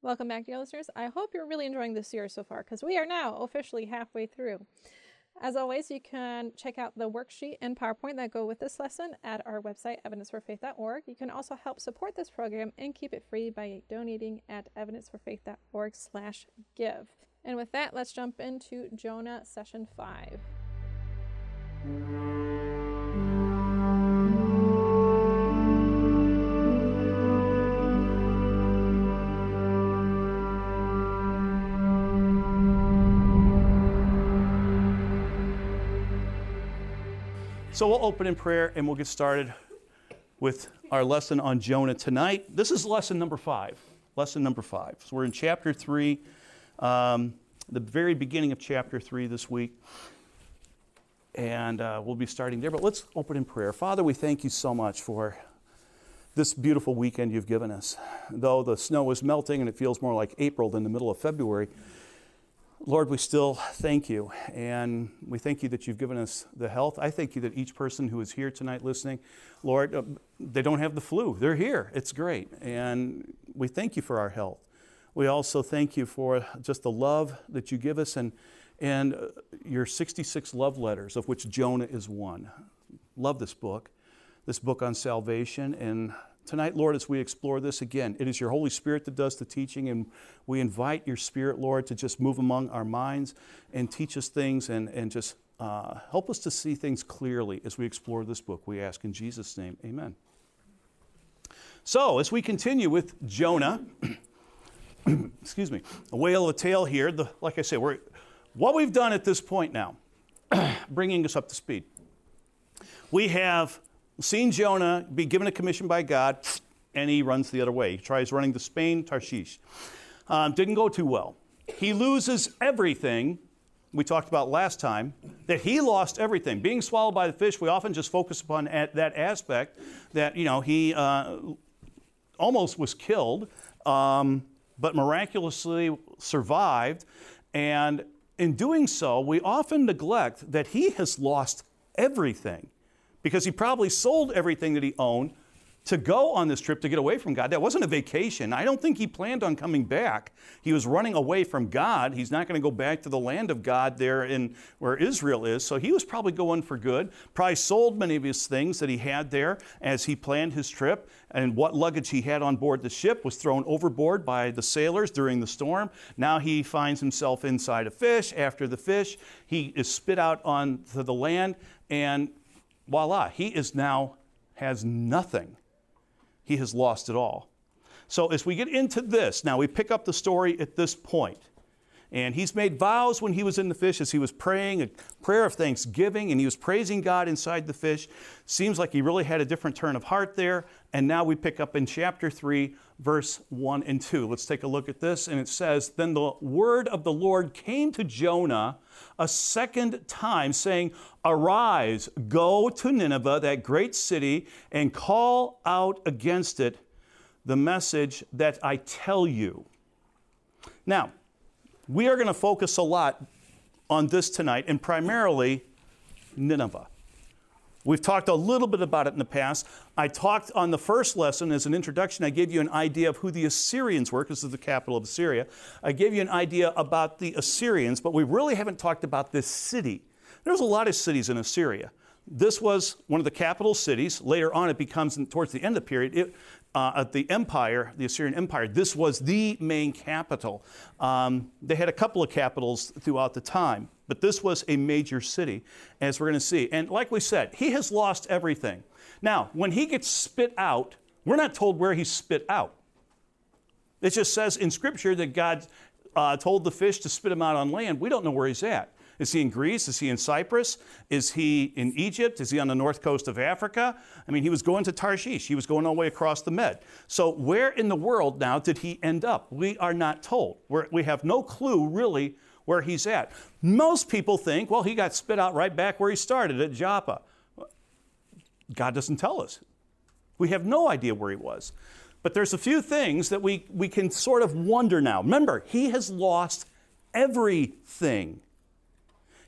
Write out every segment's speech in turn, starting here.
Welcome back, dear listeners. I hope you're really enjoying this series so far because we are now officially halfway through. As always, you can check out the worksheet and PowerPoint that go with this lesson at our website, evidenceforfaith.org. You can also help support this program and keep it free by donating at evidenceforfaith.org slash give. And with that, let's jump into Jonah session five. So we'll open in prayer and we'll get started with our lesson on Jonah tonight. This is lesson number five. Lesson number five. So we're in chapter three, um, the very beginning of chapter three this week. And uh, we'll be starting there. But let's open in prayer. Father, we thank you so much for this beautiful weekend you've given us. Though the snow is melting and it feels more like April than the middle of February, Lord, we still thank you, and we thank you that you've given us the health. I thank you that each person who is here tonight listening, Lord, uh, they don't have the flu. They're here. It's great. And we thank you for our health. We also thank you for just the love that you give us and, and uh, your 66 love letters, of which Jonah is one. Love this book, this book on salvation, and Tonight, Lord, as we explore this again, it is your Holy Spirit that does the teaching, and we invite your Spirit, Lord, to just move among our minds and teach us things and, and just uh, help us to see things clearly as we explore this book. We ask in Jesus' name, amen. So, as we continue with Jonah, excuse me, a whale of a tale here, the, like I say, we're, what we've done at this point now, bringing us up to speed, we have seen Jonah be given a commission by God, and he runs the other way. He tries running to Spain, Tarshish. Um, didn't go too well. He loses everything we talked about last time, that he lost everything. Being swallowed by the fish, we often just focus upon that aspect that, you know, he uh, almost was killed, um, but miraculously survived. And in doing so, we often neglect that he has lost everything because he probably sold everything that he owned to go on this trip to get away from God. That wasn't a vacation. I don't think he planned on coming back. He was running away from God. He's not going to go back to the land of God there in where Israel is. So he was probably going for good. Probably sold many of his things that he had there as he planned his trip. And what luggage he had on board the ship was thrown overboard by the sailors during the storm. Now he finds himself inside a fish. After the fish, he is spit out onto the land and voila, he is now has nothing. He has lost it all. So as we get into this, now we pick up the story at this point. And he's made vows when he was in the fish as he was praying, a prayer of thanksgiving, and he was praising God inside the fish. Seems like he really had a different turn of heart there. And now we pick up in chapter 3, verse 1 and 2. Let's take a look at this. And it says Then the word of the Lord came to Jonah a second time, saying, Arise, go to Nineveh, that great city, and call out against it the message that I tell you. Now, we are going to focus a lot on this tonight, and primarily Nineveh. We've talked a little bit about it in the past. I talked on the first lesson as an introduction, I gave you an idea of who the Assyrians were, because this is the capital of Assyria. I gave you an idea about the Assyrians, but we really haven't talked about this city. There's a lot of cities in Assyria. This was one of the capital cities. Later on, it becomes, towards the end of the period, it, uh, the empire, the Assyrian Empire, this was the main capital. Um, they had a couple of capitals throughout the time, but this was a major city, as we're going to see. And like we said, he has lost everything. Now, when he gets spit out, we're not told where he's spit out. It just says in Scripture that God uh, told the fish to spit him out on land. We don't know where he's at. Is he in Greece? Is he in Cyprus? Is he in Egypt? Is he on the north coast of Africa? I mean, he was going to Tarshish. He was going all the way across the Med. So, where in the world now did he end up? We are not told. We're, we have no clue really where he's at. Most people think, well, he got spit out right back where he started at Joppa. God doesn't tell us. We have no idea where he was. But there's a few things that we, we can sort of wonder now. Remember, he has lost everything.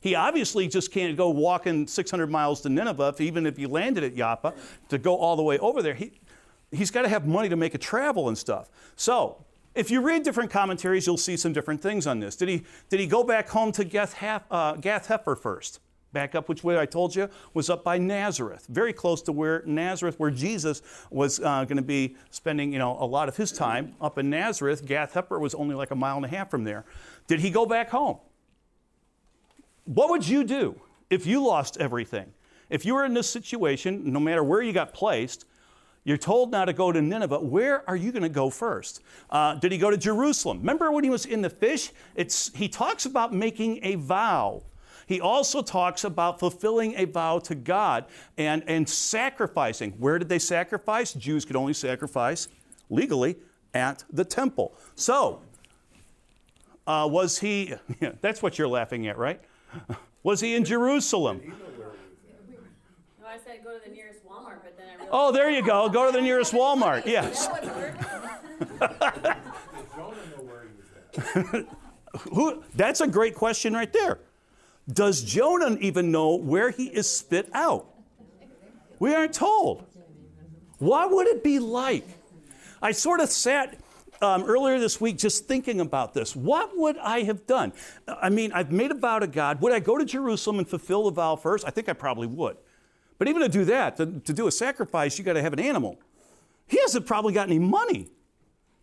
He obviously just can't go walking 600 miles to Nineveh, even if he landed at Joppa, to go all the way over there. He, he's got to have money to make a travel and stuff. So if you read different commentaries, you'll see some different things on this. Did he, did he go back home to Gath, uh, Gath Hepher first? Back up which way I told you was up by Nazareth, very close to where Nazareth, where Jesus was uh, going to be spending, you know, a lot of his time up in Nazareth. Gath Hepher was only like a mile and a half from there. Did he go back home? What would you do if you lost everything? If you were in this situation, no matter where you got placed, you're told now to go to Nineveh. Where are you going to go first? Uh, did he go to Jerusalem? Remember when he was in the fish? It's, he talks about making a vow. He also talks about fulfilling a vow to God and, and sacrificing. Where did they sacrifice? Jews could only sacrifice legally at the temple. So, uh, was he, that's what you're laughing at, right? Was he in Jerusalem? No, I said go to the nearest Walmart, but then I realized. Oh, there you go. Go to the nearest Walmart. Yes. Who, that's a great question right there. Does Jonah even know where he is spit out? We aren't told. What would it be like? I sort of sat um, earlier this week just thinking about this. What would I have done? I mean, I've made a vow to God. Would I go to Jerusalem and fulfill the vow first? I think I probably would. But even to do that, to, to do a sacrifice, you got to have an animal. He hasn't probably got any money.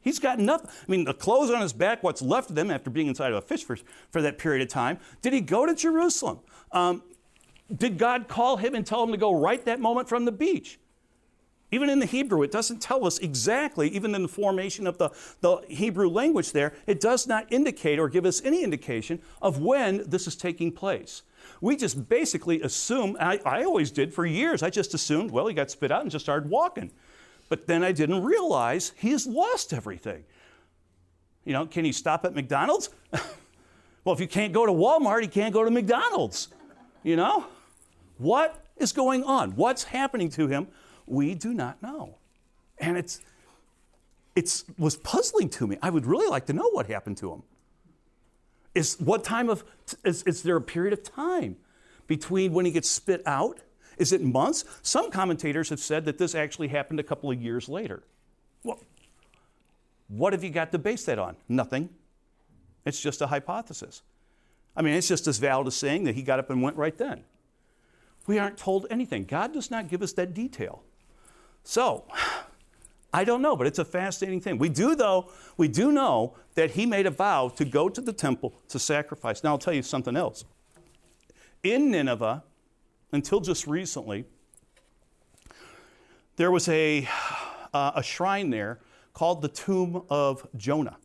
He's got nothing. I mean, the clothes on his back, what's left of them after being inside of a fish for, for that period of time. Did he go to Jerusalem? Um, did God call him and tell him to go right that moment from the beach? Even in the Hebrew, it doesn't tell us exactly, even in the formation of the, the Hebrew language there, it does not indicate or give us any indication of when this is taking place. We just basically assume, I, I always did for years, I just assumed, well, he got spit out and just started walking. But then I didn't realize he's lost everything. You know, can he stop at McDonald's? well, if you can't go to Walmart, he can't go to McDonald's. You know? What is going on? What's happening to him? We do not know. And it's it was puzzling to me. I would really like to know what happened to him. Is what time of is, is there a period of time between when he gets spit out is it months? Some commentators have said that this actually happened a couple of years later. Well, what have you got to base that on? Nothing. It's just a hypothesis. I mean, it's just as valid as saying that he got up and went right then. We aren't told anything. God does not give us that detail. So, I don't know, but it's a fascinating thing. We do, though, we do know that he made a vow to go to the temple to sacrifice. Now, I'll tell you something else. In Nineveh, until just recently, there was a, uh, a shrine there called the Tomb of Jonah.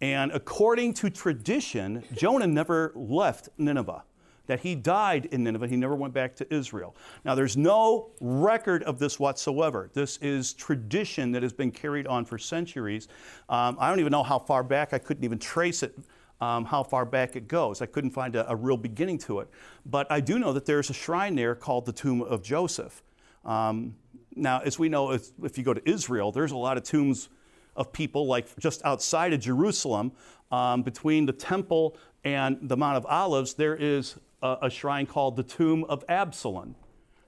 And according to tradition, Jonah never left Nineveh. That he died in Nineveh, he never went back to Israel. Now, there's no record of this whatsoever. This is tradition that has been carried on for centuries. Um, I don't even know how far back, I couldn't even trace it um, how far back it goes. I couldn't find a, a, real beginning to it. But I do know that there's a shrine there called the Tomb of Joseph. Um, now, as we know, if, if, you go to Israel, there's a lot of tombs of people like just outside of Jerusalem, um, between the temple and the Mount of Olives, there is a, a shrine called the Tomb of Absalom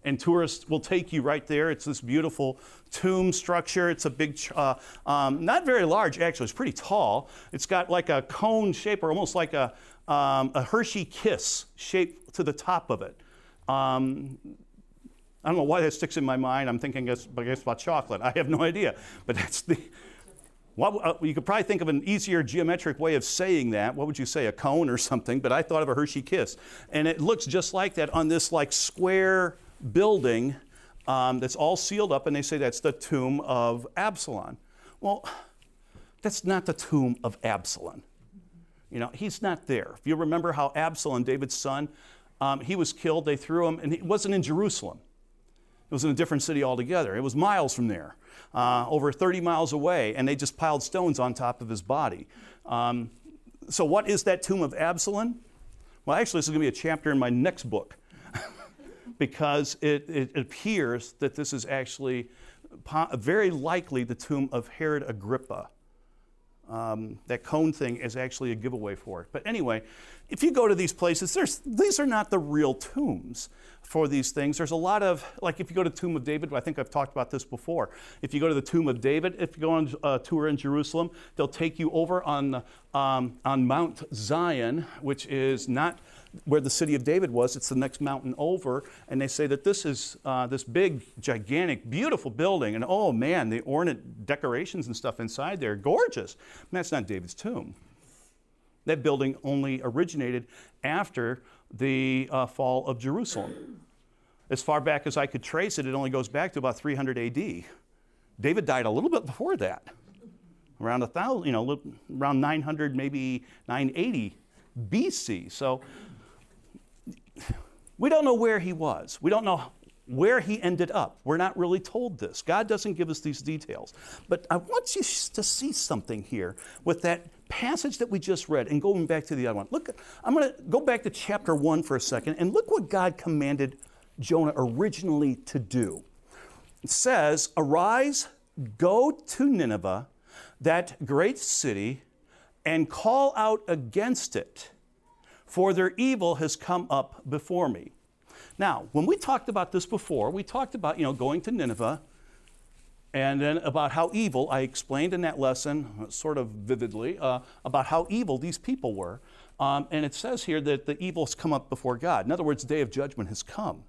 and tourists will take you right there. It's this beautiful tomb structure. It's a big, uh, um, not very large actually, it's pretty tall. It's got like a cone shape or almost like a, um, a Hershey kiss shape to the top of it. Um, I don't know why that sticks in my mind. I'm thinking, I guess, about chocolate. I have no idea. But that's the. What, uh, you could probably think of an easier geometric way of saying that. What would you say, a cone or something? But I thought of a Hershey kiss, and it looks just like that on this like square building um, that's all sealed up, and they say that's the tomb of Absalom. Well, that's not the tomb of Absalom. You know, he's not there. If you remember how Absalom, David's son, um, he was killed, they threw him, and he wasn't in Jerusalem. It was in a different city altogether. It was miles from there, uh, over 30 miles away, and they just piled stones on top of his body. Um, so, what is that tomb of Absalom? Well, actually, this is going to be a chapter in my next book because it, it appears that this is actually very likely the tomb of Herod Agrippa. Um, that cone thing is actually a giveaway for it. But anyway, if you go to these places, these are not the real tombs for these things. There's a lot of, like if you go to the Tomb of David, I think I've talked about this before. If you go to the Tomb of David, if you go on a tour in Jerusalem, they'll take you over on, um, on Mount Zion, which is not where the city of David was. It's the next mountain over. And they say that this is uh, this big, gigantic, beautiful building. And oh man, the ornate decorations and stuff inside there, gorgeous. And that's not David's tomb. That building only originated after the uh, fall of Jerusalem. As far back as I could trace it, it only goes back to about 300 AD. David died a little bit before that, around a thousand, you know, around 900, maybe 980 BC. So we don't know where he was. We don't know where he ended up. We're not really told this. God doesn't give us these details. But I want you to see something here with that passage that we just read and going back to the other one. Look, I'm going to go back to chapter 1 for a second and look what God commanded Jonah originally to do. It says, Arise, go to Nineveh, that great city, and call out against it, for their evil has come up before me. Now, when we talked about this before, we talked about, you know, going to Nineveh and then about how evil, I explained in that lesson, sort of vividly, uh, about how evil these people were. Um, and it says here that the evil has come up before God. In other words, the day of judgment has come.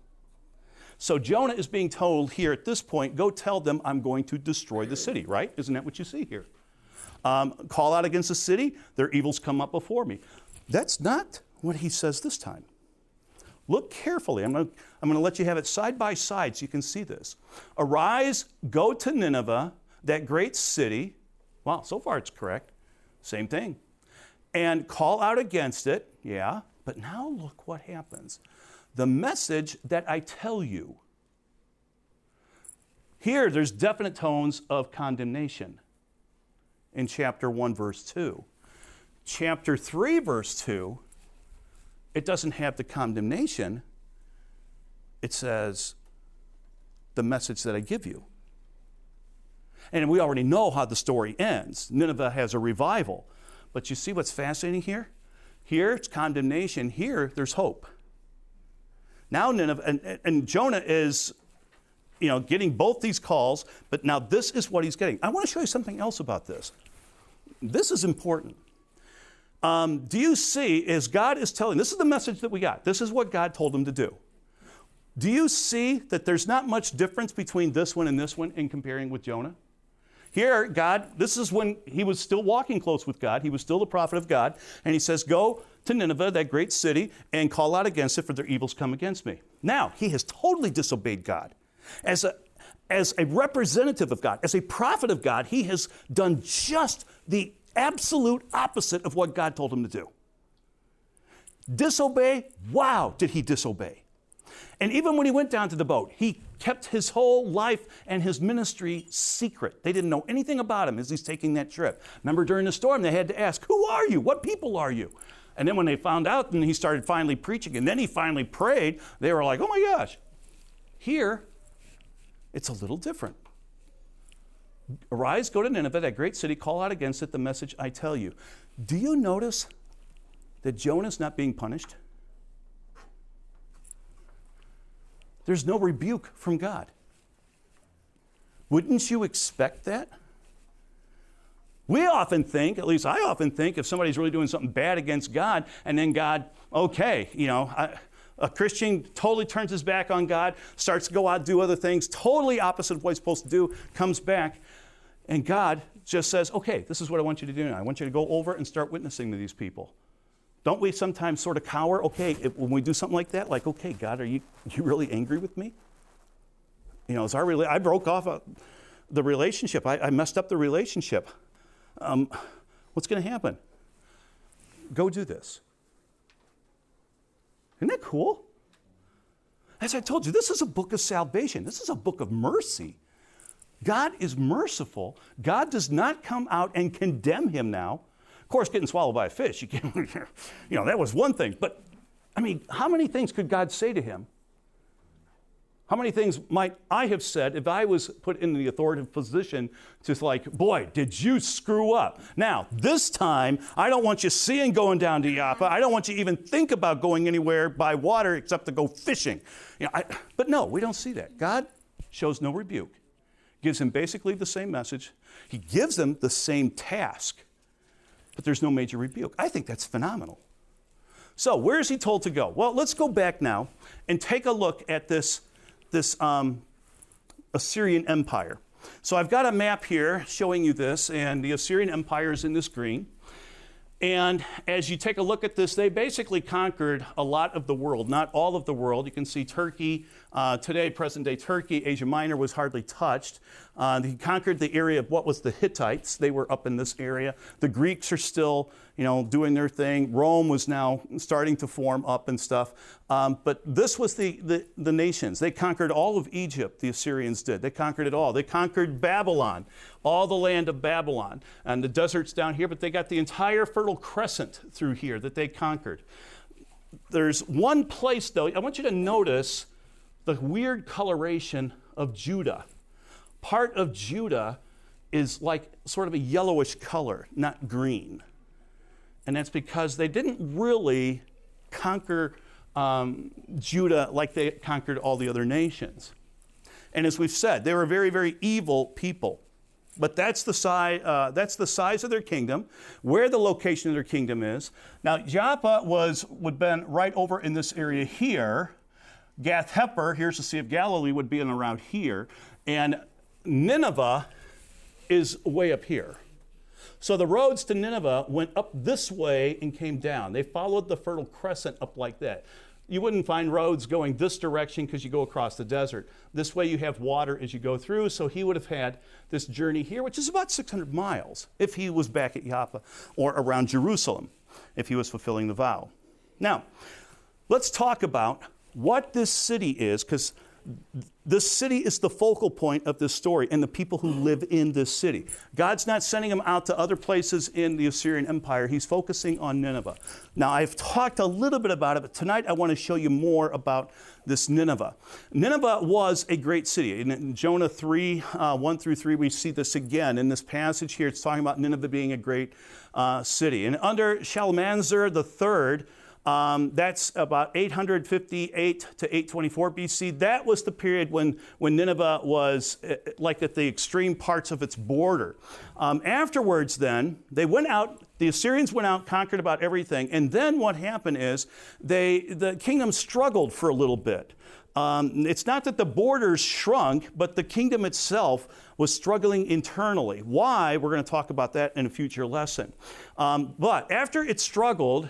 So Jonah is being told here at this point, go tell them I'm going to destroy the city, right? Isn't that what you see here? Um, call out against the city, their evils come up before me. That's not what he says this time. Look carefully. I'm going, to, let you have it side by side so you can see this. Arise, go to Nineveh, that great city. Wow, so far it's correct. Same thing. And call out against it. Yeah, but now look what happens. The message that I tell you. Here, there's definite tones of condemnation in chapter 1, verse 2. Chapter 3, verse 2 it doesn't have the condemnation. It says, the message that I give you. And we already know how the story ends. Nineveh has a revival. But you see what's fascinating here? Here it's condemnation. Here there's hope. Now Nineveh and, and Jonah is, you know, getting both these calls, but now this is what he's getting. I want to show you something else about this. This is important. Um, do you see, as God is telling, this is the message that we got. This is what God told him to do. Do you see that there's not much difference between this one and this one in comparing with Jonah? Here, God, this is when he was still walking close with God. He was still the prophet of God. And he says, Go to Nineveh, that great city, and call out against it, for their evils come against me. Now, he has totally disobeyed God. As a, as a representative of God, as a prophet of God, he has done just the absolute opposite of what God told him to do. Disobey? Wow, did he disobey. And even when he went down to the boat, he kept his whole life and his ministry secret. They didn't know anything about him as he's taking that trip. Remember, during the storm, they had to ask, Who are you? What people are you? And then when they found out, and he started finally preaching, and then he finally prayed, they were like, Oh my gosh. Here, it's a little different. Arise, go to Nineveh, that great city, call out against it the message I tell you. Do you notice that Jonah's not being punished? There's no rebuke from God. Wouldn't you expect that? We often think, at least I often think, if somebody's really doing something bad against God, and then God, okay, you know, I, a Christian totally turns his back on God, starts to go out, do other things, totally opposite of what he's supposed to do, comes back, and God just says, okay, this is what I want you to do now. I want you to go over and start witnessing to these people. Don't we sometimes sort of cower? Okay, if, when we do something like that, like, okay, God, are you, you really angry with me? You know, it's our I broke off a, the relationship. I, I, messed up the relationship. Um, what's going to happen? Go do this. Isn't that cool? As I told you, this is a book of salvation. This is a book of mercy. God is merciful. God does not come out and condemn him now. Of course, getting swallowed by a fish, you, can't, you know, that was one thing. But, I mean, how many things could God say to him? How many things might I have said if I was put in the authoritative position to like, boy, did you screw up? Now, this time, I don't want you seeing going down to Joppa. I don't want you even think about going anywhere by water except to go fishing. You know, I, but no, we don't see that. God shows no rebuke, gives him basically the same message. He gives them the same task, but there's no major rebuke. I think that's phenomenal. So, where is he told to go? Well, let's go back now and take a look at this this um, Assyrian Empire. So I've got a map here showing you this, and the Assyrian Empire is in this green. And as you take a look at this, they basically conquered a lot of the world, not all of the world. You can see Turkey, uh, today, present day Turkey, Asia Minor was hardly touched. Uh, he conquered the area of what was the Hittites. They were up in this area. The Greeks are still, you know, doing their thing. Rome was now starting to form up and stuff. Um, but this was the, the, the nations. They conquered all of Egypt, the Assyrians did. They conquered it all. They conquered Babylon, all the land of Babylon, and the deserts down here, but they got the entire Fertile Crescent through here that they conquered. There's one place, though, I want you to notice the weird coloration of Judah. Part of Judah is like sort of a yellowish color, not green. And that's because they didn't really conquer um, Judah like they conquered all the other nations. And as we've said, they were very, very evil people. But that's the, size, uh, that's the size of their kingdom, where the location of their kingdom is. Now, Joppa was, would have been right over in this area here. Gath Hepher, here's the Sea of Galilee, would be in around here. And Nineveh is way up here. So the roads to Nineveh went up this way and came down. They followed the Fertile Crescent up like that. You wouldn't find roads going this direction because you go across the desert. This way you have water as you go through. So he would have had this journey here, which is about 600 miles if he was back at Joppa or around Jerusalem, if he was fulfilling the vow. Now, let's talk about what this city is, because this city is the focal point of this story and the people who live in this city. God's not sending them out to other places in the Assyrian Empire. He's focusing on Nineveh. Now, I've talked a little bit about it, but tonight I want to show you more about this Nineveh. Nineveh was a great city. In Jonah 3 uh, 1 through 3, we see this again. In this passage here, it's talking about Nineveh being a great uh, city. And under Shalmaneser III, um, that's about 858 to 824 BC. That was the period when, when Nineveh was uh, like at the extreme parts of its border. Um, afterwards, then, they went out, the Assyrians went out, conquered about everything, and then what happened is they, the kingdom struggled for a little bit. Um, it's not that the borders shrunk, but the kingdom itself was struggling internally. Why? We're going to talk about that in a future lesson. Um, but after it struggled,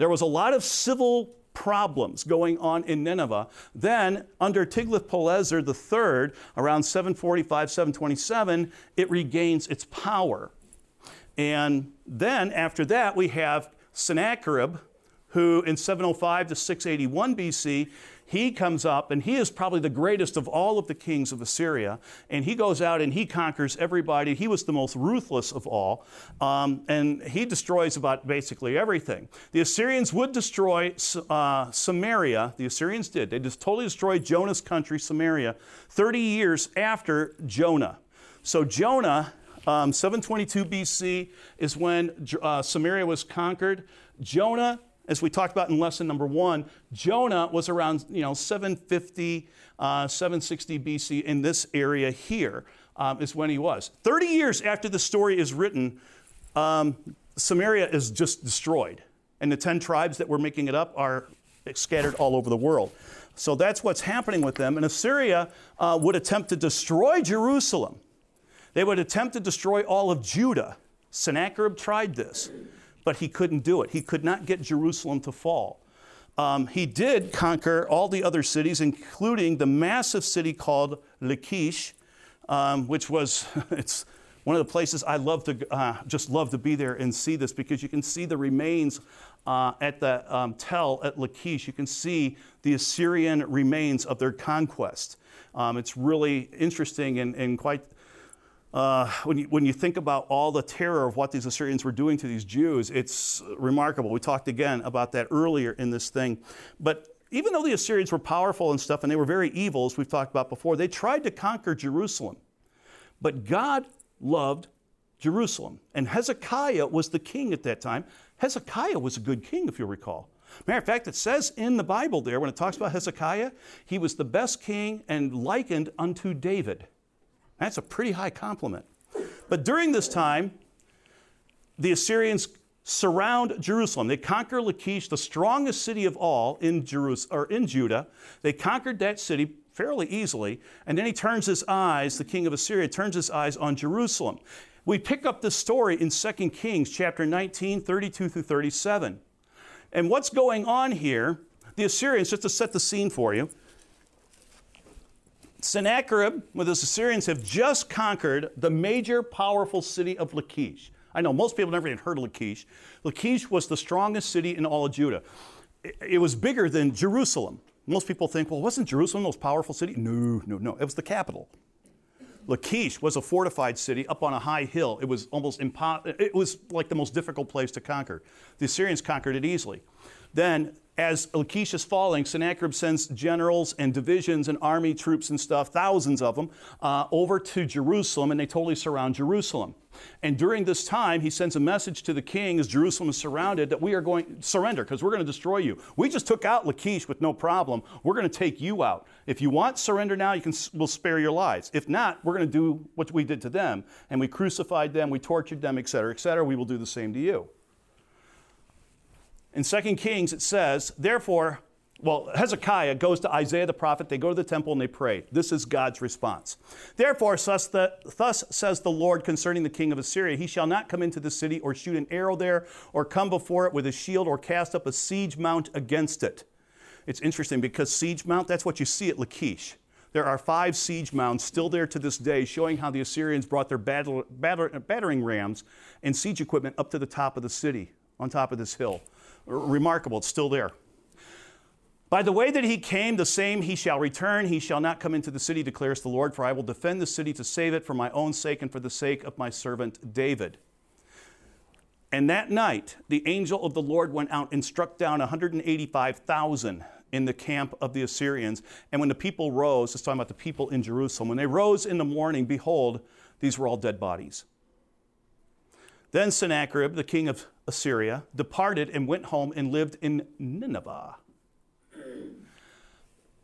there was a lot of civil problems going on in Nineveh. Then, under Tiglath-Pileser III, around 745, 727, it regains its power. And then, after that, we have Sennacherib, who in 705 to 681 BC he comes up and he is probably the greatest of all of the kings of Assyria. And he goes out and he conquers everybody. He was the most ruthless of all. Um, and he destroys about basically everything. The Assyrians would destroy uh, Samaria. The Assyrians did. They just totally destroyed Jonah's country, Samaria, 30 years after Jonah. So Jonah um, 722 BC is when uh, Samaria was conquered. Jonah as we talked about in lesson number one, Jonah was around you know 750, uh, 760 BC in this area here um, is when he was. 30 years after the story is written, um, Samaria is just destroyed, and the 10 tribes that were making it up are scattered all over the world. So that's what's happening with them. And Assyria uh, would attempt to destroy Jerusalem. They would attempt to destroy all of Judah. Sennacherib tried this but he couldn't do it. He could not get Jerusalem to fall. Um, he did conquer all the other cities, including the massive city called Lachish, um, which was it's one of the places I love to uh, just love to be there and see this because you can see the remains uh, at the um, Tell at Lachish. You can see the Assyrian remains of their conquest. Um, it's really interesting and, and quite uh, when, you, when you think about all the terror of what these Assyrians were doing to these Jews, it's remarkable. We talked again about that earlier in this thing. But even though the Assyrians were powerful and stuff and they were very evil, as we've talked about before, they tried to conquer Jerusalem. But God loved Jerusalem. And Hezekiah was the king at that time. Hezekiah was a good king, if you'll recall. Matter of fact, it says in the Bible there, when it talks about Hezekiah, he was the best king and likened unto David. That's a pretty high compliment. But during this time, the Assyrians surround Jerusalem. They conquer Lachish, the strongest city of all in, Jerus- or in Judah. They conquered that city fairly easily, and then he turns his eyes, the king of Assyria turns his eyes on Jerusalem. We pick up this story in 2 Kings chapter 19, 32 through 37. And what's going on here, the Assyrians, just to set the scene for you, Sennacherib with his Assyrians have just conquered the major powerful city of Lachish. I know most people never even heard of Lachish. Lachish was the strongest city in all of Judah. It was bigger than Jerusalem. Most people think, well, wasn't Jerusalem the most powerful city? No, no, no. It was the capital. Lachish was a fortified city up on a high hill. It was almost impossible. It was like the most difficult place to conquer. The Assyrians conquered it easily. Then as Lachish is falling, Sennacherib sends generals and divisions and army troops and stuff, thousands of them, uh, over to Jerusalem, and they totally surround Jerusalem. And during this time, he sends a message to the king as Jerusalem is surrounded that we are going surrender because we're going to destroy you. We just took out Lachish with no problem. We're going to take you out. If you want surrender now, you can we'll spare your lives. If not, we're going to do what we did to them, and we crucified them, we tortured them, etc., etc. We will do the same to you. In 2 Kings, it says, Therefore, well, Hezekiah goes to Isaiah the prophet. They go to the temple and they pray. This is God's response. Therefore, thus, the, thus, says the Lord concerning the king of Assyria He shall not come into the city or shoot an arrow there or come before it with a shield or cast up a siege mount against it. It's interesting because siege mount, that's what you see at Lachish. There are five siege mounds still there to this day, showing how the Assyrians brought their battle, batter, battering rams and siege equipment up to the top of the city, on top of this hill remarkable. It's still there. By the way that he came, the same he shall return. He shall not come into the city, declares the Lord, for I will defend the city to save it for my own sake and for the sake of my servant David. And that night, the angel of the Lord went out and struck down 185,000 in the camp of the Assyrians. And when the people rose, it's talking about the people in Jerusalem, when they rose in the morning, behold, these were all dead bodies. Then Sennacherib, the king of Assyria, departed and went home and lived in Nineveh.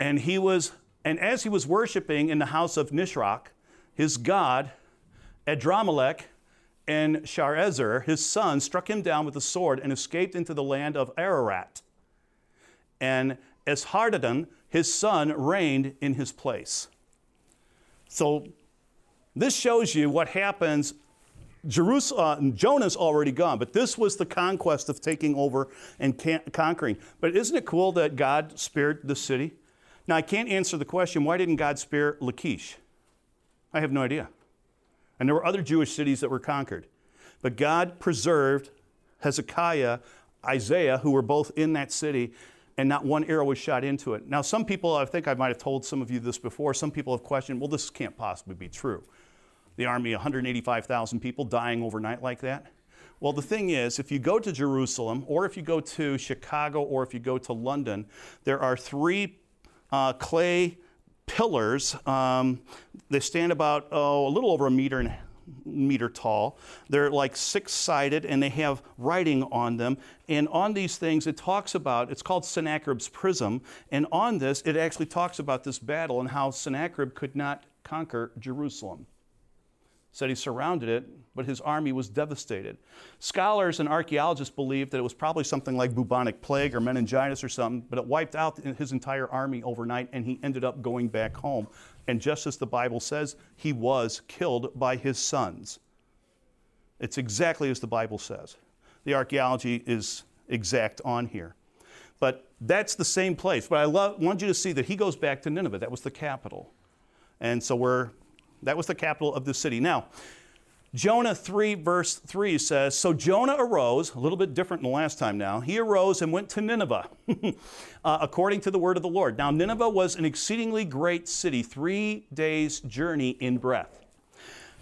And he was, and as he was worshiping in the house of Nisroch, his god, Adrammelech, and Sharezer, his son, struck him down with a sword and escaped into the land of Ararat. And Esarhaddon, his son, reigned in his place. So this shows you what happens Jerusalem, Jonah's already gone, but this was the conquest of taking over and conquering. But isn't it cool that God spared the city? Now, I can't answer the question why didn't God spare Lachish? I have no idea. And there were other Jewish cities that were conquered. But God preserved Hezekiah, Isaiah, who were both in that city, and not one arrow was shot into it. Now, some people, I think I might have told some of you this before, some people have questioned, well, this can't possibly be true the army 185,000 people dying overnight like that? Well, the thing is, if you go to Jerusalem, or if you go to Chicago, or if you go to London, there are three uh, clay pillars. Um, they stand about oh, a little over a meter and meter tall. They're like six sided and they have writing on them. And on these things, it talks about, it's called Sennacherib's prism. And on this, it actually talks about this battle and how Sennacherib could not conquer Jerusalem said he surrounded it, but his army was devastated. Scholars and archaeologists believe that it was probably something like bubonic plague or meningitis or something, but it wiped out his entire army overnight and he ended up going back home. And just as the Bible says, he was killed by his sons. It's exactly as the Bible says. The archaeology is exact on here. But that's the same place. But I love, want you to see that he goes back to Nineveh. That was the capital. And so we're that was the capital of the city. Now, Jonah 3, verse 3 says So Jonah arose, a little bit different than last time now. He arose and went to Nineveh, uh, according to the word of the Lord. Now, Nineveh was an exceedingly great city, three days' journey in breadth.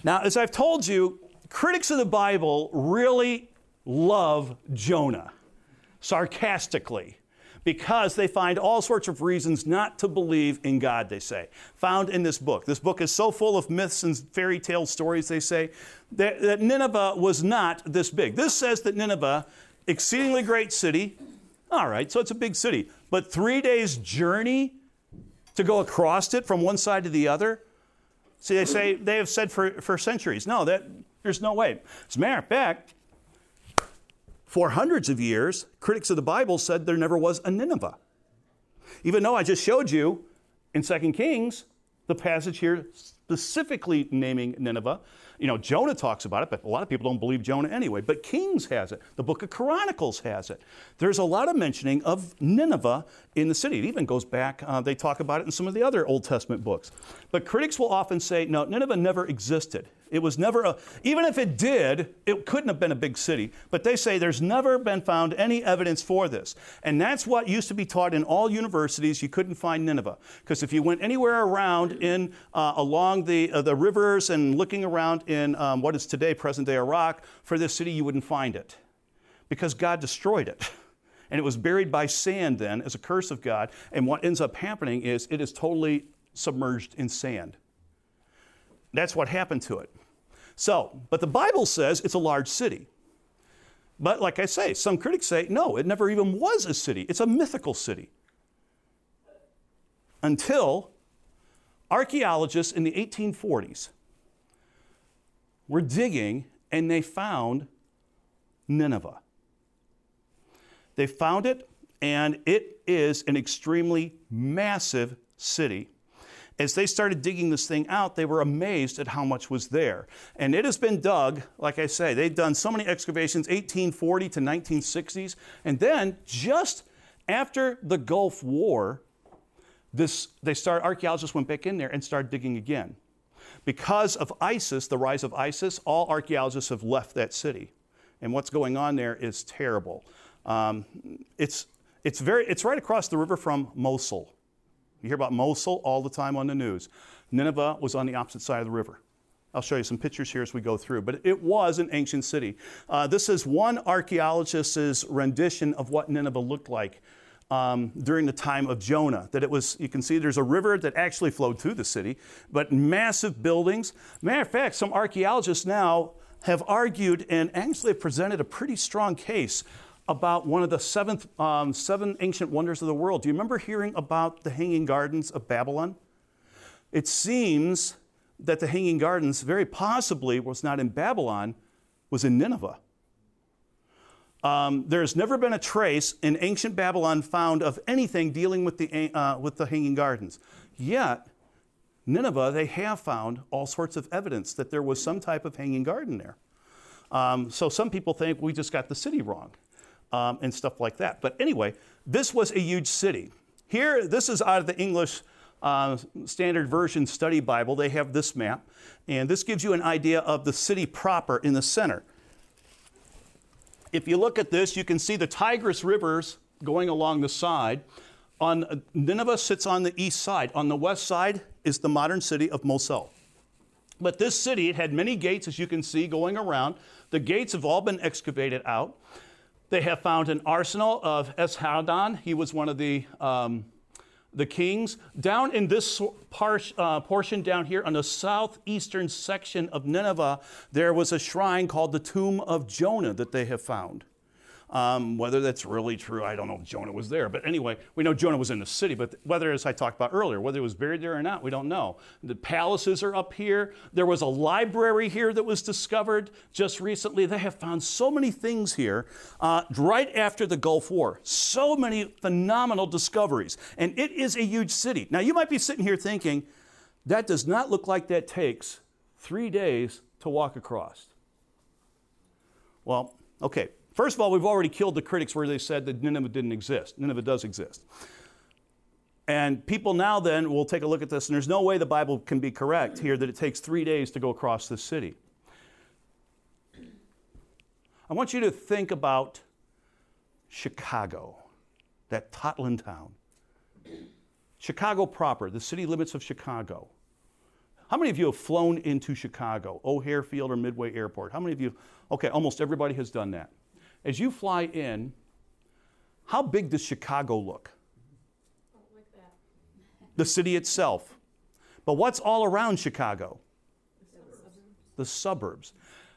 Now, as I've told you, critics of the Bible really love Jonah, sarcastically. Because they find all sorts of reasons not to believe in God, they say, found in this book. This book is so full of myths and fairy tale stories, they say, that, that Nineveh was not this big. This says that Nineveh, exceedingly great city, all right, so it's a big city, but three days' journey to go across it from one side to the other? See, they say they have said for, for centuries, no, that there's no way. As a matter of fact, for hundreds of years, critics of the Bible said there never was a Nineveh. Even though I just showed you in 2 Kings the passage here specifically naming Nineveh. You know, Jonah talks about it, but a lot of people don't believe Jonah anyway. But Kings has it. The book of Chronicles has it. There's a lot of mentioning of Nineveh in the city. It even goes back, uh, they talk about it in some of the other Old Testament books. But critics will often say, no, Nineveh never existed. It was never a, even if it did, it couldn't have been a big city. But they say there's never been found any evidence for this. And that's what used to be taught in all universities. You couldn't find Nineveh. Because if you went anywhere around in, uh, along the, uh, the rivers and looking around in um, what is today present day Iraq for this city, you wouldn't find it. Because God destroyed it. And it was buried by sand then as a curse of God. And what ends up happening is it is totally submerged in sand. That's what happened to it. So, but the Bible says it's a large city. But like I say, some critics say, no, it never even was a city. It's a mythical city. Until archaeologists in the 1840s were digging and they found Nineveh. They found it, and it is an extremely massive city. As they started digging this thing out, they were amazed at how much was there. And it has been dug, like I say, they've done so many excavations, 1840 to 1960s. And then just after the Gulf War, this, they start, archaeologists went back in there and started digging again. Because of ISIS, the rise of ISIS, all archaeologists have left that city. And what's going on there is terrible. Um, it's, it's, very, it's right across the river from Mosul. You hear about Mosul all the time on the news. Nineveh was on the opposite side of the river. I'll show you some pictures here as we go through, but it was an ancient city. Uh, this is one archaeologist's rendition of what Nineveh looked like um, during the time of Jonah. That it was, you can see there's a river that actually flowed through the city, but massive buildings. Matter of fact, some archaeologists now have argued and actually presented a pretty strong case about one of the seventh, um, seven ancient wonders of the world. Do you remember hearing about the Hanging Gardens of Babylon? It seems that the Hanging Gardens, very possibly, was not in Babylon, was in Nineveh. Um, has never been a trace in ancient Babylon found of anything dealing with the, uh, with the Hanging Gardens. Yet, Nineveh, they have found all sorts of evidence that there was some type of hanging garden there. Um, so some people think we just got the city wrong um, and stuff like that. But anyway, this was a huge city. Here, this is out of the English uh, Standard Version Study Bible. They have this map, and this gives you an idea of the city proper in the center. If you look at this, you can see the Tigris rivers going along the side. On Nineveh sits on the east side. On the west side is the modern city of Mosul. But this city, it had many gates, as you can see, going around. The gates have all been excavated out. They have found an arsenal of Esarhaddon. He was one of the, um, the kings. Down in this par- uh, portion down here on the southeastern section of Nineveh, there was a shrine called the Tomb of Jonah that they have found. Um, whether that's really true, I don't know if Jonah was there. But anyway, we know Jonah was in the city. But whether, as I talked about earlier, whether it was buried there or not, we don't know. The palaces are up here. There was a library here that was discovered just recently. They have found so many things here uh, right after the Gulf War. So many phenomenal discoveries. And it is a huge city. Now, you might be sitting here thinking, that does not look like that takes three days to walk across. Well, okay, First of all, we've already killed the critics where they said that Nineveh didn't exist. Nineveh does exist. And people now then will take a look at this, and there's no way the Bible can be correct here that it takes three days to go across this city. I want you to think about Chicago, that toddlin' town. Chicago proper, the city limits of Chicago. How many of you have flown into Chicago, O'Hare Field or Midway Airport? How many of you? Okay, almost everybody has done that. As you fly in, how big does Chicago look? The city itself. But what's all around Chicago? The suburbs. the suburbs.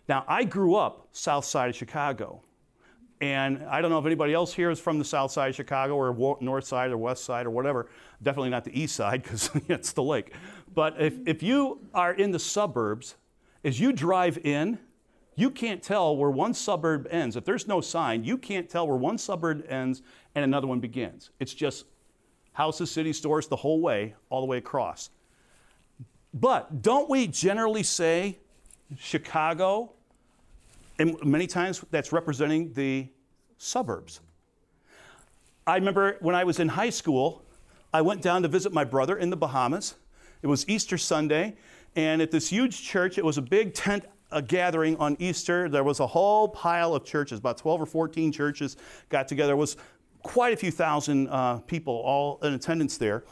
Now, I grew up south side of Chicago. And I don't know if anybody else here is from the south side of Chicago or north side or west side or whatever. Definitely not the east side because it's the lake. But if, if you are in the suburbs, as you drive in, you can't tell where one suburb ends. If there's no sign, you can't tell where one suburb ends and another one begins. It's just houses, city stores, the whole way, all the way across. But don't we generally say Chicago, and many times that's representing the suburbs? I remember when I was in high school, I went down to visit my brother in the Bahamas. It was Easter Sunday, and at this huge church, it was a big tent a gathering on Easter. There was a whole pile of churches, about 12 or 14 churches got together. It was quite a few thousand uh, people all in attendance there.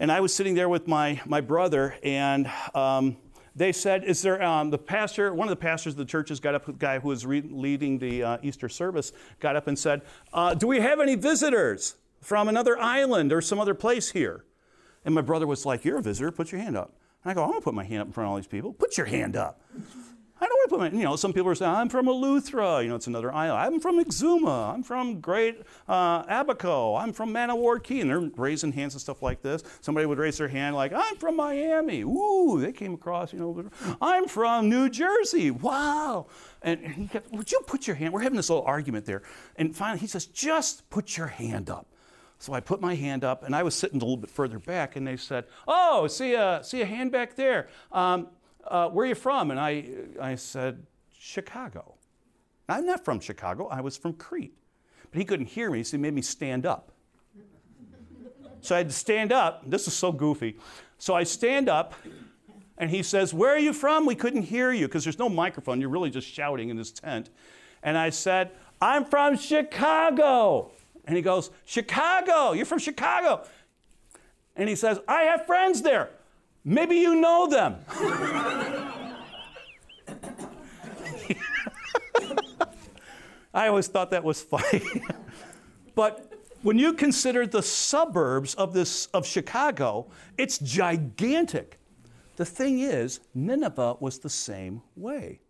And I was sitting there with my, my brother, and um, they said, Is there um, the pastor, one of the pastors of the churches got up, the guy who was re- leading the uh, Easter service, got up and said, uh, Do we have any visitors from another island or some other place here? And my brother was like, You're a visitor, put your hand up. And I go, I'm gonna put my hand up in front of all these people. Put your hand up. I don't want to put my, you know, some people are saying, I'm from Eleuthera, you know, it's another island. I'm from Exuma. I'm from Great uh, Abaco. I'm from Man-O-War Cay. And they're raising hands and stuff like this. Somebody would raise their hand like, I'm from Miami. Ooh, they came across, you know, I'm from New Jersey. Wow. And he kept, would you put your hand? We're having this little argument there. And finally he says, just put your hand up. So I put my hand up, and I was sitting a little bit further back, and they said, "Oh, see a see a hand back there. Um, uh, where are you from?" And I I said, "Chicago." I'm not from Chicago. I was from Crete. But he couldn't hear me, so he made me stand up. So I had to stand up. This is so goofy. So I stand up, and he says, Where are you from? We couldn't hear you because there's no microphone. You're really just shouting in this tent. And I said, I'm from Chicago. And he goes, Chicago, you're from Chicago. And he says, I have friends there. Maybe you know them. I always thought that was funny. but when you consider the suburbs of this of Chicago, it's gigantic. The thing is, Nineveh was the same way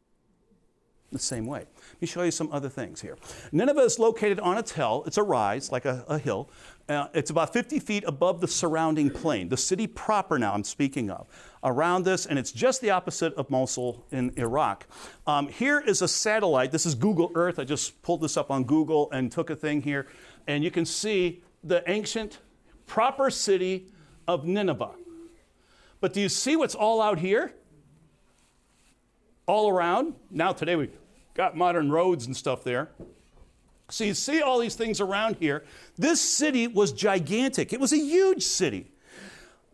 the same way. Let me show you some other things here. Nineveh is located on a hill. It's a rise, like a, a hill. Uh, it's about 50 feet above the surrounding plain, the city proper now I'm speaking of. Around this, and it's just the opposite of Mosul in Iraq. Um, here is a satellite. This is Google Earth. I just pulled this up on Google and took a thing here. And you can see the ancient proper city of Nineveh. But do you see what's all out here? All around. Now, today we've got modern roads and stuff there. So you see all these things around here. This city was gigantic, it was a huge city.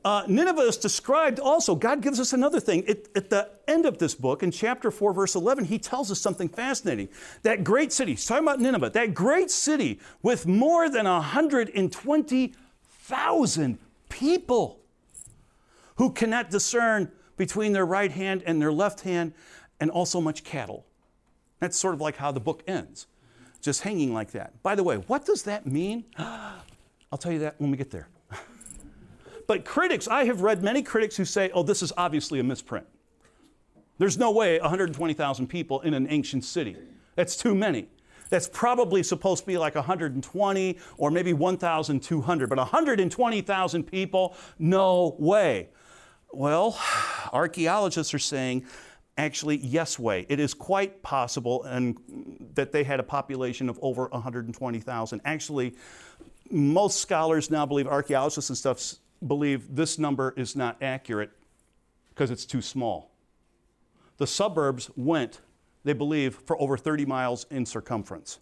Uh, Nineveh is described also. God gives us another thing. It, at the end of this book, in chapter 4, verse 11, he tells us something fascinating. That great city, he's talking about Nineveh, that great city with more than 120,000 people who cannot discern between their right hand and their left hand, and also much cattle. That's sort of like how the book ends, just hanging like that. By the way, what does that mean? I'll tell you that when we get there. but critics, I have read many critics who say, oh, this is obviously a misprint. There's no way 120,000 people in an ancient city. That's too many. That's probably supposed to be like 120 or maybe 1,200, but 120,000 people? No way. Well, archaeologists are saying actually, yes way. It is quite possible and that they had a population of over 120,000. Actually, most scholars now believe, archaeologists and stuff believe this number is not accurate because it's too small. The suburbs went, they believe, for over 30 miles in circumference.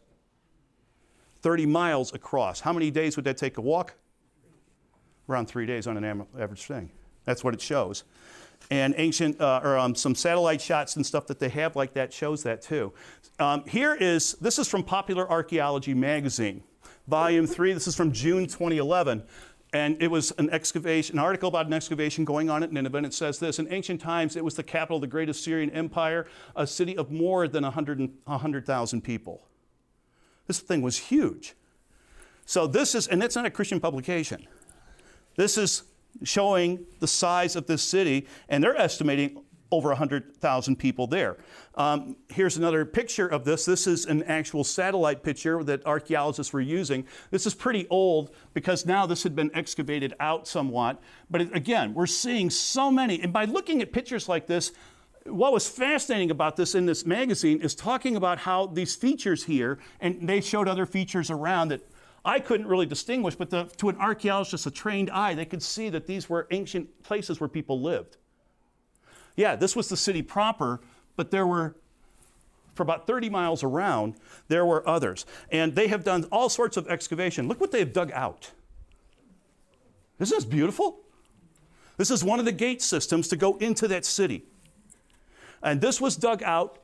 30 miles across. How many days would that take a walk? Around three days on an average thing. That's what it shows and ancient uh, or um, some satellite shots and stuff that they have like that shows that too. Um, here is this is from Popular Archaeology magazine, volume three. This is from June 2011. And it was an excavation, an article about an excavation going on at Nineveh. And it says this In ancient times, it was the capital of the great Assyrian Empire, a city of more than 100,000 people. This thing was huge. So this is, and it's not a Christian publication. This is showing the size of this city, and they're estimating over 100,000 people there. Um, here's another picture of this. This is an actual satellite picture that archaeologists were using. This is pretty old because now this had been excavated out somewhat. But again, we're seeing so many. And by looking at pictures like this, what was fascinating about this in this magazine is talking about how these features here, and they showed other features around that I couldn't really distinguish, but the, to an archaeologist, a trained eye, they could see that these were ancient places where people lived. Yeah, this was the city proper, but there were, for about 30 miles around, there were others. And they have done all sorts of excavation. Look what they have dug out. Isn't this beautiful? This is one of the gate systems to go into that city. And this was dug out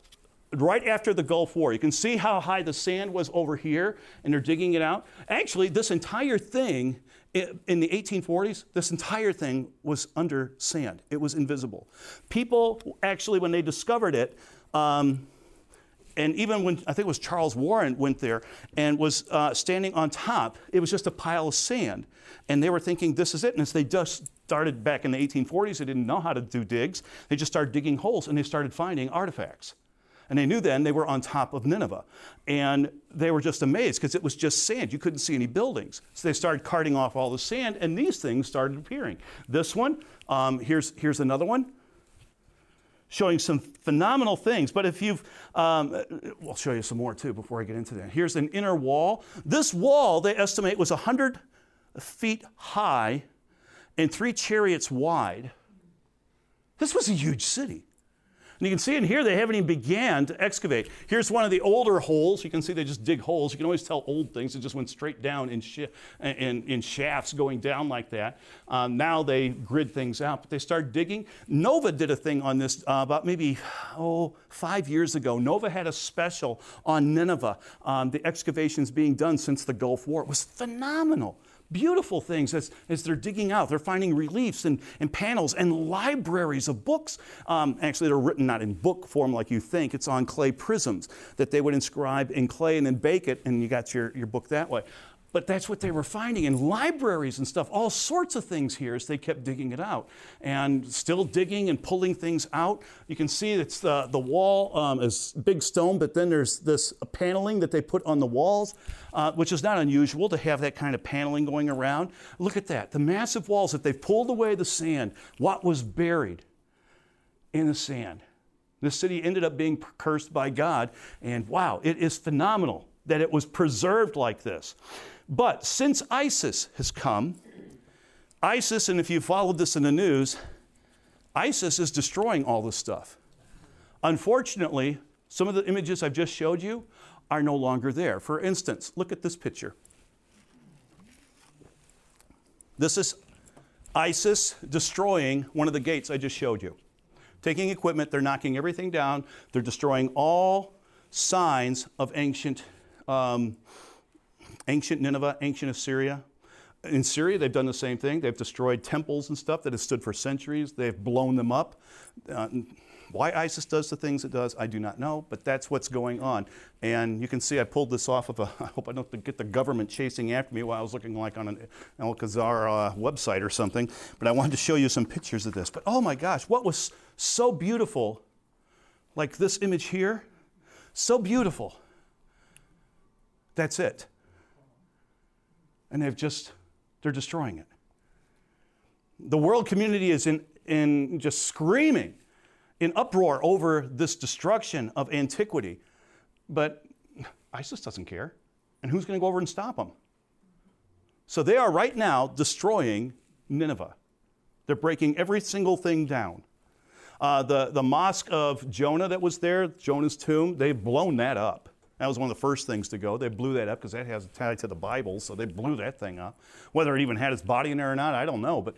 right after the Gulf War. You can see how high the sand was over here, and they're digging it out. Actually, this entire thing in the 1840s, this entire thing was under sand. It was invisible. People actually, when they discovered it, um, and even when I think it was Charles Warren went there and was uh, standing on top, it was just a pile of sand. And they were thinking, this is it. And as they just started back in the 1840s, they didn't know how to do digs. They just started digging holes and they started finding artifacts. And they knew then they were on top of Nineveh. And they were just amazed because it was just sand. You couldn't see any buildings. So they started carting off all the sand, and these things started appearing. This one, um, here's, here's another one showing some phenomenal things. But if you've, um, we'll show you some more too before I get into that. Here's an inner wall. This wall, they estimate, was 100 feet high and three chariots wide. This was a huge city. And you can see in here they haven't even began to excavate. Here's one of the older holes. You can see they just dig holes. You can always tell old things. It just went straight down in, sh- in, in shafts going down like that. Um, now they grid things out, but they start digging. Nova did a thing on this uh, about maybe, oh, five years ago. Nova had a special on Nineveh, um, the excavations being done since the Gulf War. It was phenomenal beautiful things as, as they're digging out. They're finding reliefs and, and panels and libraries of books. Um, actually, they're written not in book form like you think, it's on clay prisms that they would inscribe in clay and then bake it, and you got your, your book that way. But that's what they were finding in libraries and stuff, all sorts of things here as they kept digging it out. And still digging and pulling things out. You can see it's the, the wall um, is big stone, but then there's this paneling that they put on the walls, uh, which is not unusual to have that kind of paneling going around. Look at that. The massive walls that they've pulled away the sand, what was buried in the sand. This city ended up being cursed by God, and wow, it is phenomenal that it was preserved like this. But since ISIS has come, ISIS, and if you followed this in the news, ISIS is destroying all this stuff. Unfortunately, some of the images I've just showed you are no longer there. For instance, look at this picture. This is ISIS destroying one of the gates I just showed you. Taking equipment, they're knocking everything down, they're destroying all signs of ancient um, ancient Nineveh, ancient Assyria. In Syria, they've done the same thing. They've destroyed temples and stuff that have stood for centuries. They've blown them up. Uh, why ISIS does the things it does, I do not know, but that's what's going on. And you can see I pulled this off of a, I hope I don't get the government chasing after me while I was looking like on an Al Khazar uh, website or something, but I wanted to show you some pictures of this. But oh my gosh, what was so beautiful, like this image here, so beautiful. That's it and they've just, they're destroying it. The world community is in, in just screaming in uproar over this destruction of antiquity. But ISIS doesn't care. And who's going to go over and stop them? So they are right now destroying Nineveh. They're breaking every single thing down. Uh, the, the mosque of Jonah that was there, Jonah's tomb, they've blown that up. That was one of the first things to go. They blew that up because that has a tie to the Bible, so they blew that thing up. Whether it even had its body in there or not, I don't know. But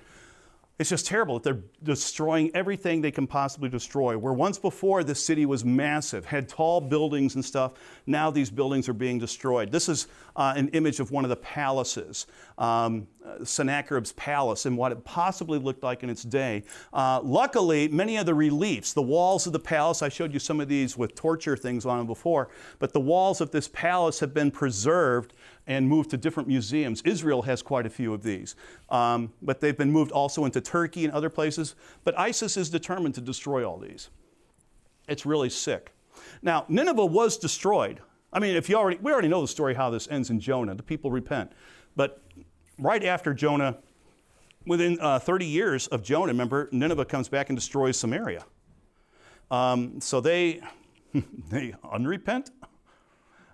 It's just terrible that they're destroying everything they can possibly destroy. Where once before the city was massive, had tall buildings and stuff, now these buildings are being destroyed. This is uh, an image of one of the palaces, um, Sennacherib's palace, and what it possibly looked like in its day. Uh, luckily, many of the reliefs, the walls of the palace, I showed you some of these with torture things on them before, but the walls of this palace have been preserved and moved to different museums. Israel has quite a few of these, um, but they've been moved also into Turkey and other places. But ISIS is determined to destroy all these. It's really sick. Now, Nineveh was destroyed. I mean, if you already, we already know the story how this ends in Jonah. The people repent. But right after Jonah, within uh, 30 years of Jonah, remember, Nineveh comes back and destroys Samaria. Um, so they, they unrepent.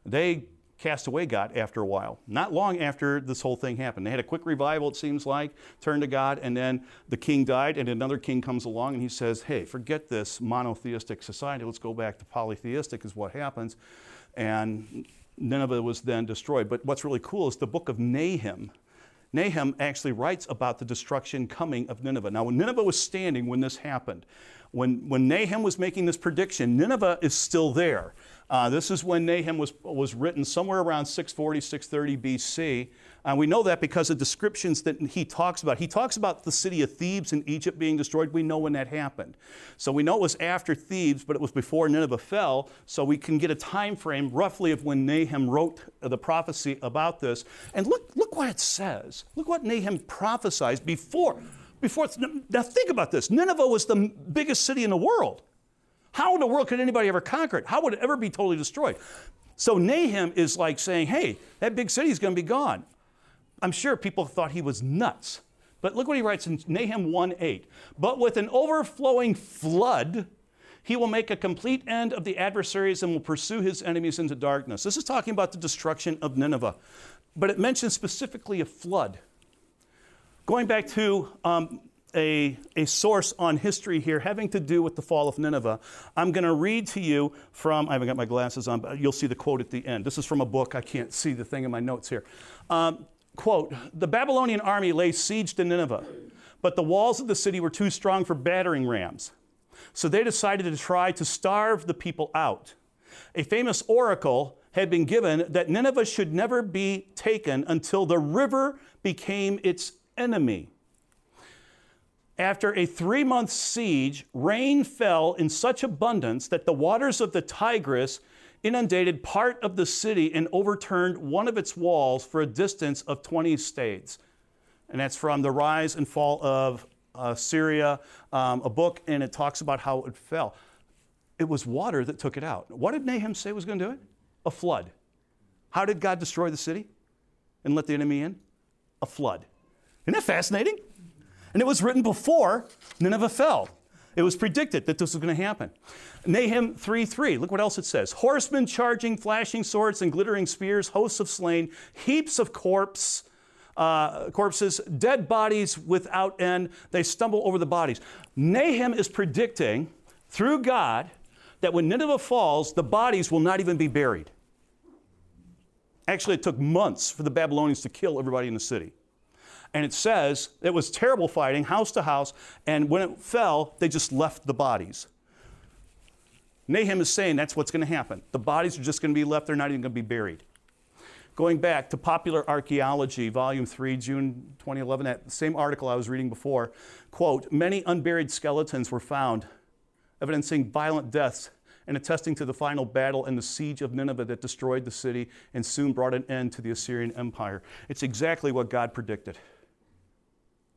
They cast away God after a while. Not long after this whole thing happened. They had a quick revival, it seems like, turned to God, and then the king died, and another king comes along and he says, Hey, forget this monotheistic society. Let's go back to polytheistic, is what happens. And Nineveh was then destroyed. But what's really cool is the book of Nahum. Nahum actually writes about the destruction coming of Nineveh. Now, Nineveh was standing when this happened, when, when Nahum was making this prediction, Nineveh is still there. Uh, this is when Nahum was, was written somewhere around 640, 630 BC. And we know that because of descriptions that he talks about. He talks about the city of Thebes in Egypt being destroyed. We know when that happened. So we know it was after Thebes, but it was before Nineveh fell. So we can get a time frame roughly of when Nahum wrote the prophecy about this. And look, look what it says. Look what Nahum prophesied before. Before, now think about this. Nineveh was the biggest city in the world. How in the world could anybody ever conquer it? How would it ever be totally destroyed? So Nahum is like saying, hey, that big city is going to be gone. I'm sure people thought he was nuts. But look what he writes in Nahum 1 8. But with an overflowing flood, he will make a complete end of the adversaries and will pursue his enemies into darkness. This is talking about the destruction of Nineveh. But it mentions specifically a flood. Going back to um, a, a source on history here having to do with the fall of Nineveh. I'm going to read to you from, I haven't got my glasses on, but you'll see the quote at the end. This is from a book. I can't see the thing in my notes here. Um, quote The Babylonian army lay siege to Nineveh, but the walls of the city were too strong for battering rams. So they decided to try to starve the people out. A famous oracle had been given that Nineveh should never be taken until the river became its enemy. After a three month siege, rain fell in such abundance that the waters of the Tigris inundated part of the city and overturned one of its walls for a distance of 20 stades. And that's from The Rise and Fall of uh, Syria, um, a book, and it talks about how it fell. It was water that took it out. What did Nahum say was going to do it? A flood. How did God destroy the city and let the enemy in? A flood. Isn't that fascinating? And it was written before Nineveh fell. It was predicted that this was going to happen. Nahum 3:3. Look what else it says. Horsemen charging, flashing swords and glittering spears, hosts of slain, heaps of corpse, uh, corpses, dead bodies without end. They stumble over the bodies. Nahum is predicting through God that when Nineveh falls, the bodies will not even be buried. Actually, it took months for the Babylonians to kill everybody in the city. And it says it was terrible fighting, house to house, and when it fell, they just left the bodies. Nahum is saying that's what's going to happen. The bodies are just going to be left, they're not even going to be buried. Going back to Popular Archaeology, Volume 3, June 2011, that same article I was reading before, quote, many unburied skeletons were found, evidencing violent deaths and attesting to the final battle and the siege of Nineveh that destroyed the city and soon brought an end to the Assyrian Empire. It's exactly what God predicted.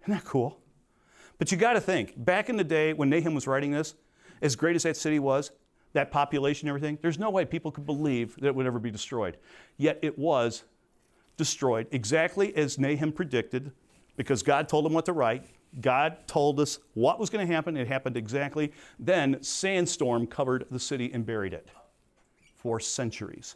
Isn't that cool? But you got to think, back in the day when Nahum was writing this, as great as that city was, that population, everything, there's no way people could believe that it would ever be destroyed. Yet it was destroyed exactly as Nahum predicted because God told him what to write. God told us what was going to happen. It happened exactly. Then sandstorm covered the city and buried it for centuries.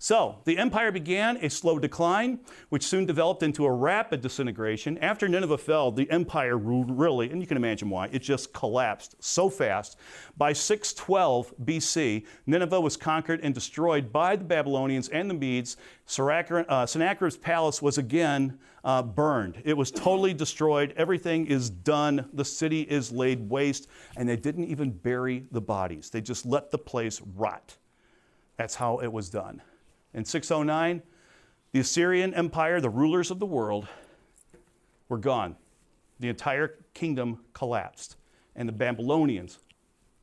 So, the empire began a slow decline, which soon developed into a rapid disintegration. After Nineveh fell, the empire really, and you can imagine why, it just collapsed so fast. By 612 BC, Nineveh was conquered and destroyed by the Babylonians and the Medes. Uh, Sennacherib's palace was again uh, burned. It was totally destroyed. Everything is done. The city is laid waste, and they didn't even bury the bodies. They just let the place rot. That's how it was done. In 609, the Assyrian Empire, the rulers of the world, were gone. The entire kingdom collapsed, and the Babylonians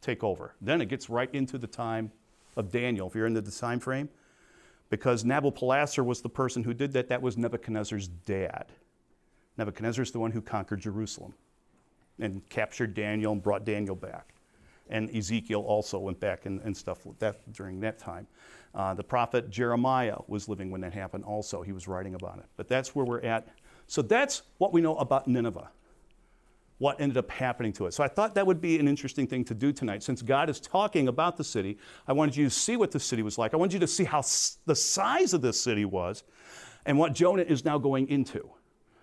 take over. Then it gets right into the time of Daniel, if you're into the time frame, because Nabopolassar was the person who did that. That was Nebuchadnezzar's dad. Nebuchadnezzar's the one who conquered Jerusalem and captured Daniel and brought Daniel back. And Ezekiel also went back and, and stuff that during that time. Uh, the prophet Jeremiah was living when that happened also. He was writing about it. But that's where we're at. So that's what we know about Nineveh, what ended up happening to it. So I thought that would be an interesting thing to do tonight. Since God is talking about the city, I wanted you to see what the city was like. I wanted you to see how s- the size of this city was and what Jonah is now going into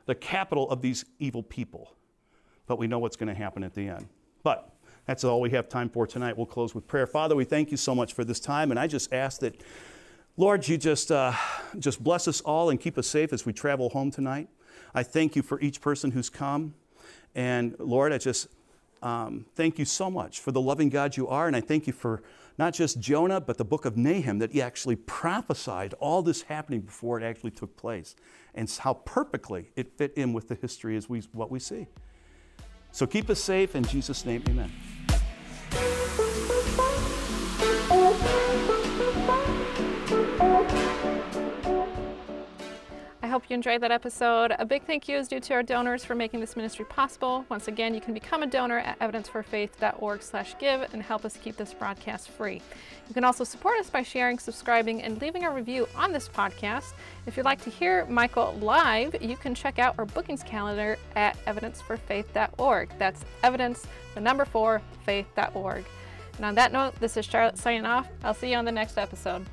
the capital of these evil people. But we know what's going to happen at the end. But that's all we have time for tonight. We'll close with prayer. Father, we thank you so much for this time, and I just ask that, Lord, you just, uh, just bless us all and keep us safe as we travel home tonight. I thank you for each person who's come. And Lord, I just um, thank you so much for the loving God you are, and I thank you for not just Jonah, but the book of Nahum, that he actually prophesied all this happening before it actually took place, and how perfectly it fit in with the history as we, what we see. So keep us safe. In Jesus' name, amen. Hope you enjoyed that episode. A big thank you is due to our donors for making this ministry possible. Once again, you can become a donor at evidenceforfaith.org slash give and help us keep this broadcast free. You can also support us by sharing, subscribing, and leaving a review on this podcast. If you'd like to hear Michael live, you can check out our bookings calendar at evidenceforfaith.org. That's evidence, the number four, faith.org. And on that note, this is Charlotte signing off. I'll see you on the next episode.